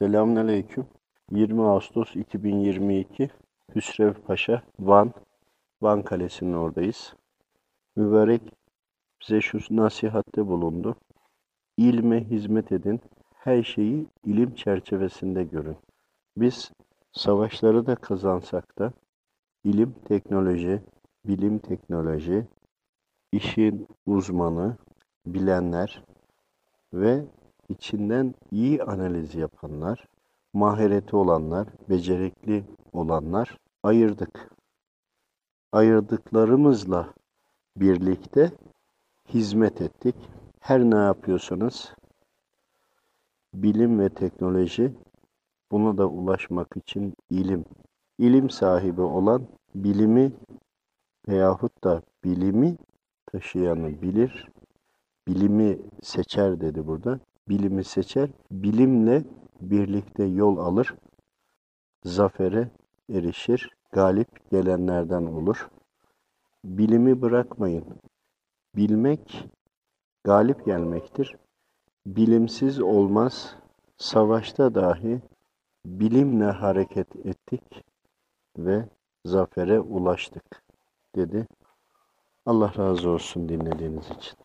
Selamünaleyküm. 20 Ağustos 2022 Hüsrev Paşa, Van, Van Kalesi'nin oradayız. Mübarek bize şu nasihatte bulundu. İlme hizmet edin, her şeyi ilim çerçevesinde görün. Biz savaşları da kazansak da ilim, teknoloji, bilim, teknoloji, işin uzmanı, bilenler ve içinden iyi analiz yapanlar, mahareti olanlar, becerikli olanlar ayırdık. Ayırdıklarımızla birlikte hizmet ettik. Her ne yapıyorsanız bilim ve teknoloji buna da ulaşmak için ilim. İlim sahibi olan bilimi veyahut da bilimi taşıyanı bilir, bilimi seçer dedi burada. Bilimi seçer, bilimle birlikte yol alır, zafere erişir, galip gelenlerden olur. Bilimi bırakmayın. Bilmek galip gelmektir. Bilimsiz olmaz. Savaşta dahi bilimle hareket ettik ve zafere ulaştık dedi. Allah razı olsun dinlediğiniz için.